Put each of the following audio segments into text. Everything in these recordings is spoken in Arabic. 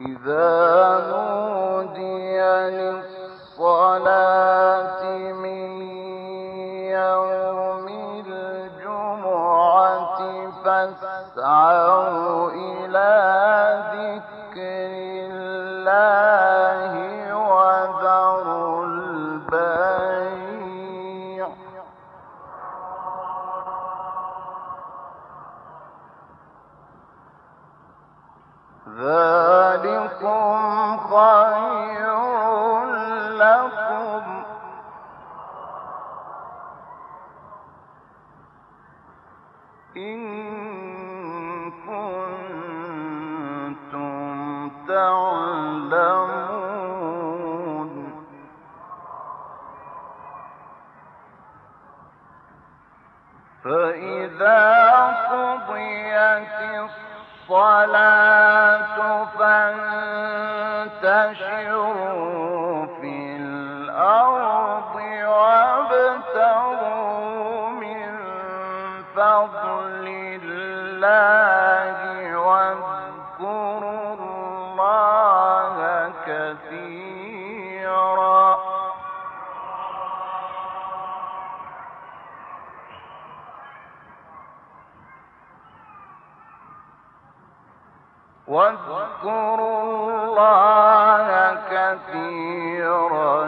إذا نور إن واذكروا الله كثيرا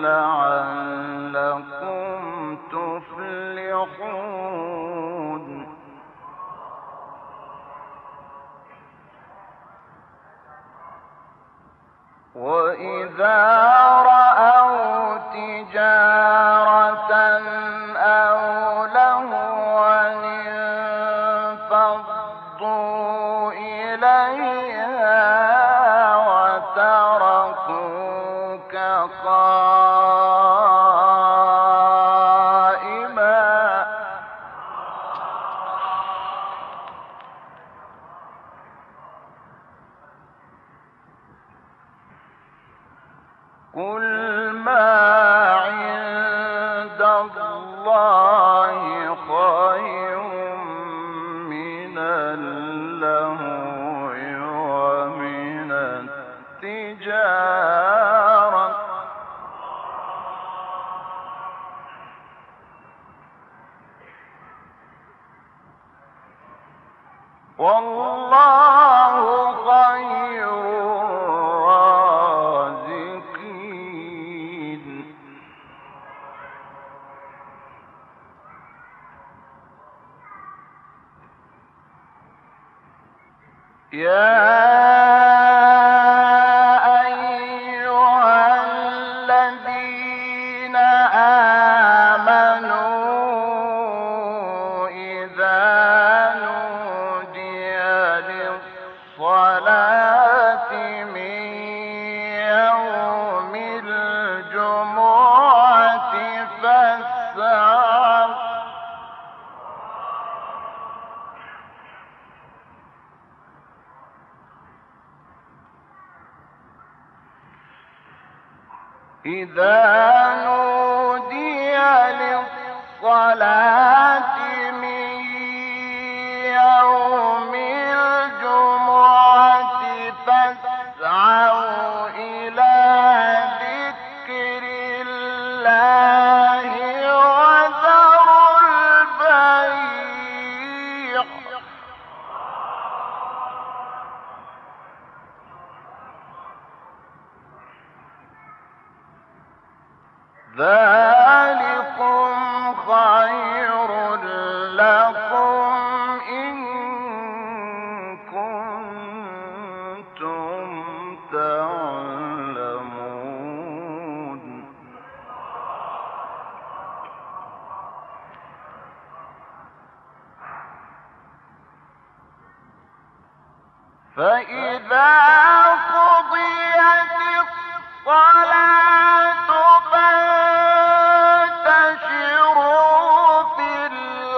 لعلكم تفلحون. وإذا قل ما عند الله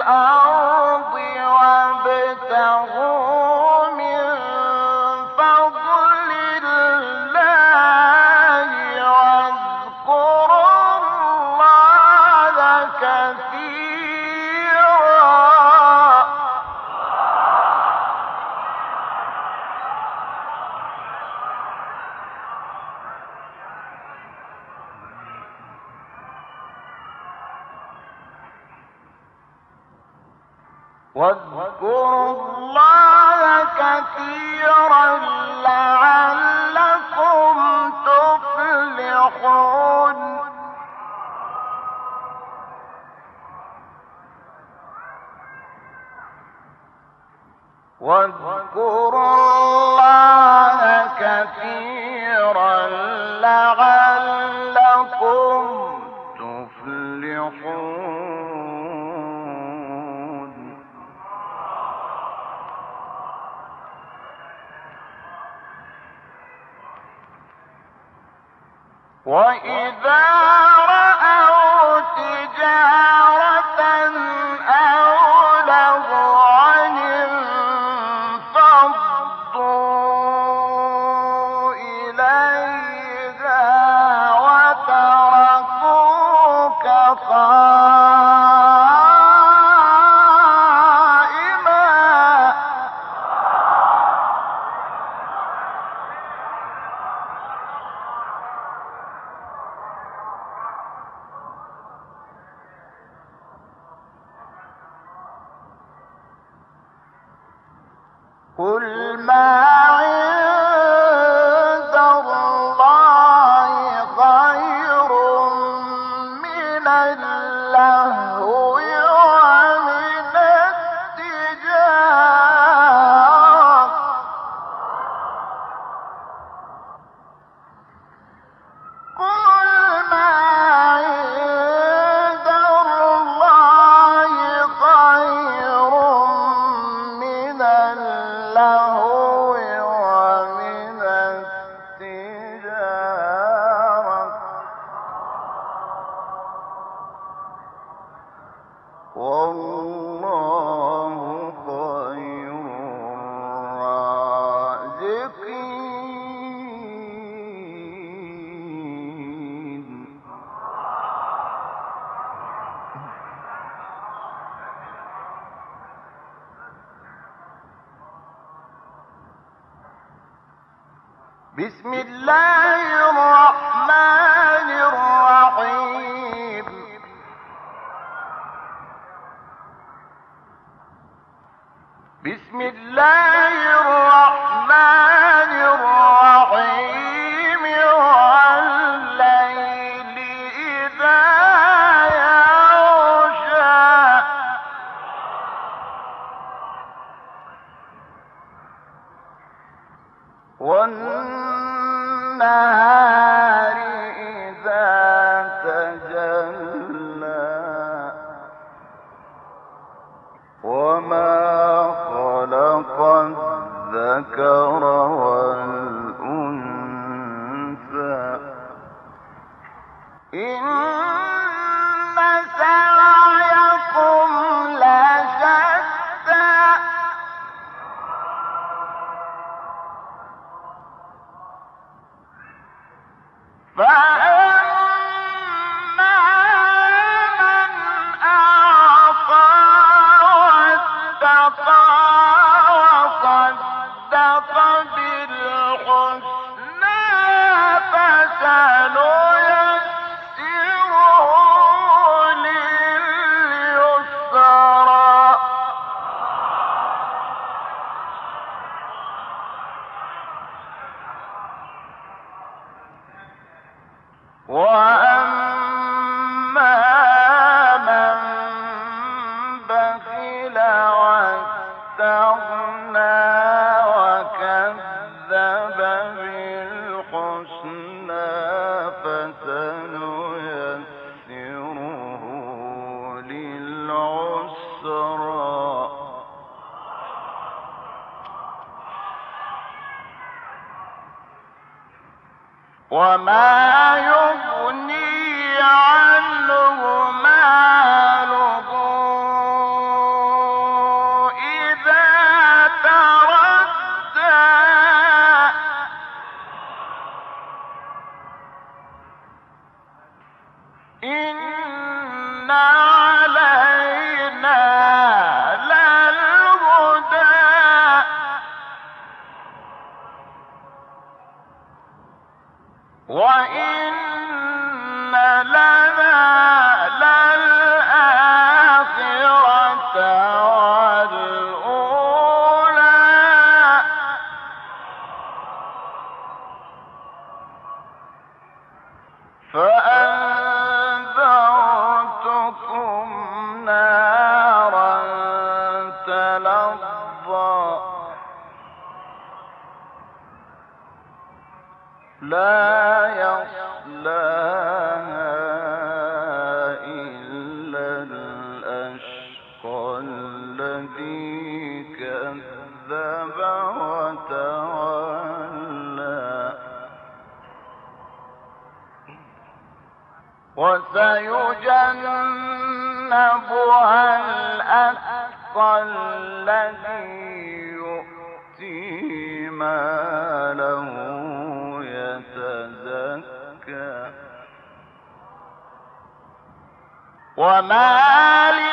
الأرض وابتغوا واذكروا الله كثيرا لعلكم تفلحون. وإذا ما بسم الله فسنؤمن وما يغني عنه for وما لي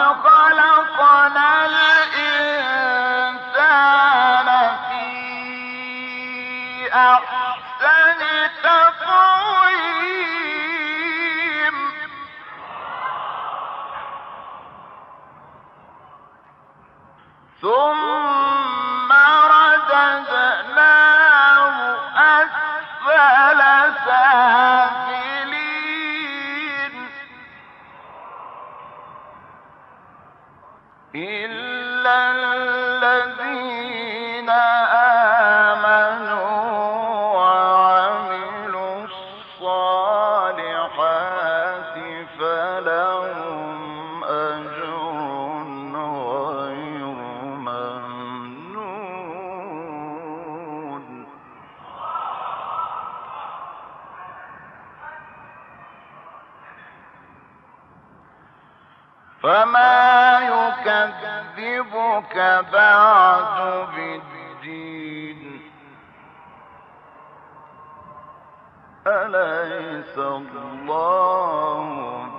أليس الله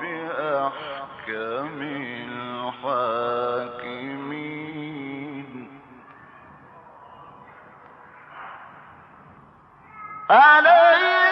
بأحكم الحاكمين؟ أليس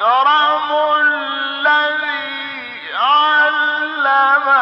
الأكرم الذي علم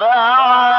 وأخرجت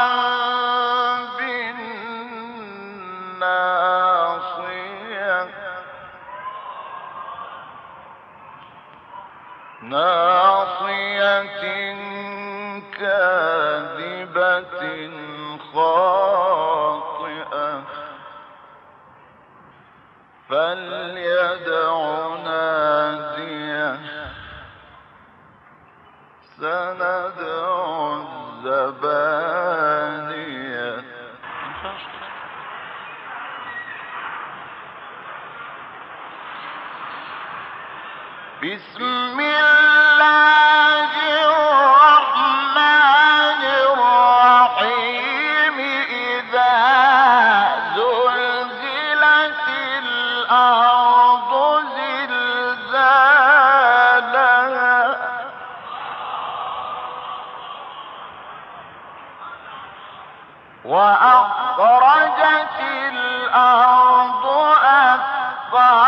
الأرض أثقالها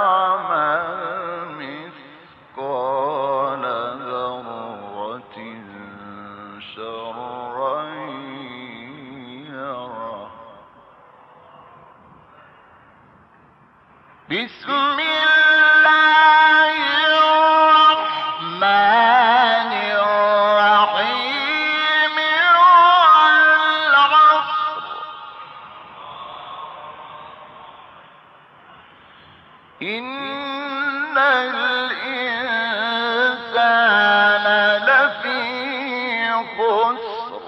البسر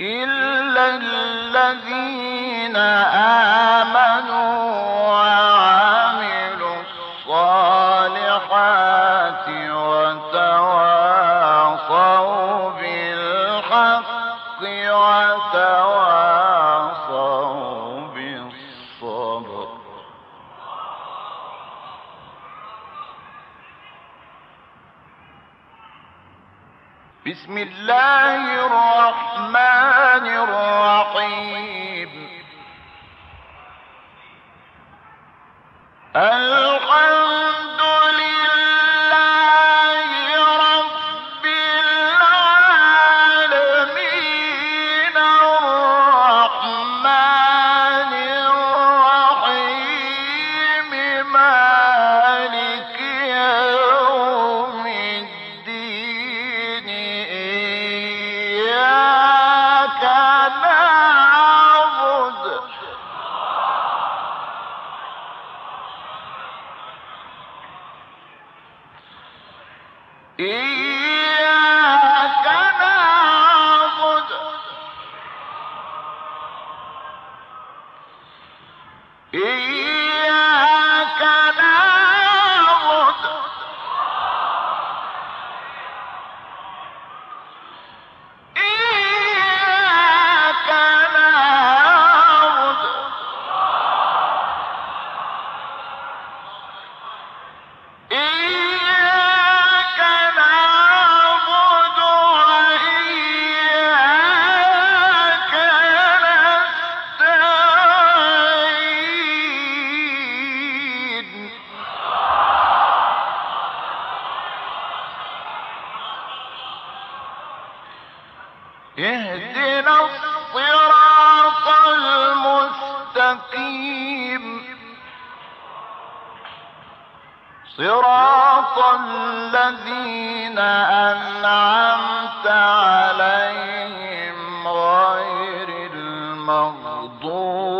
إلا الذين آمنوا الله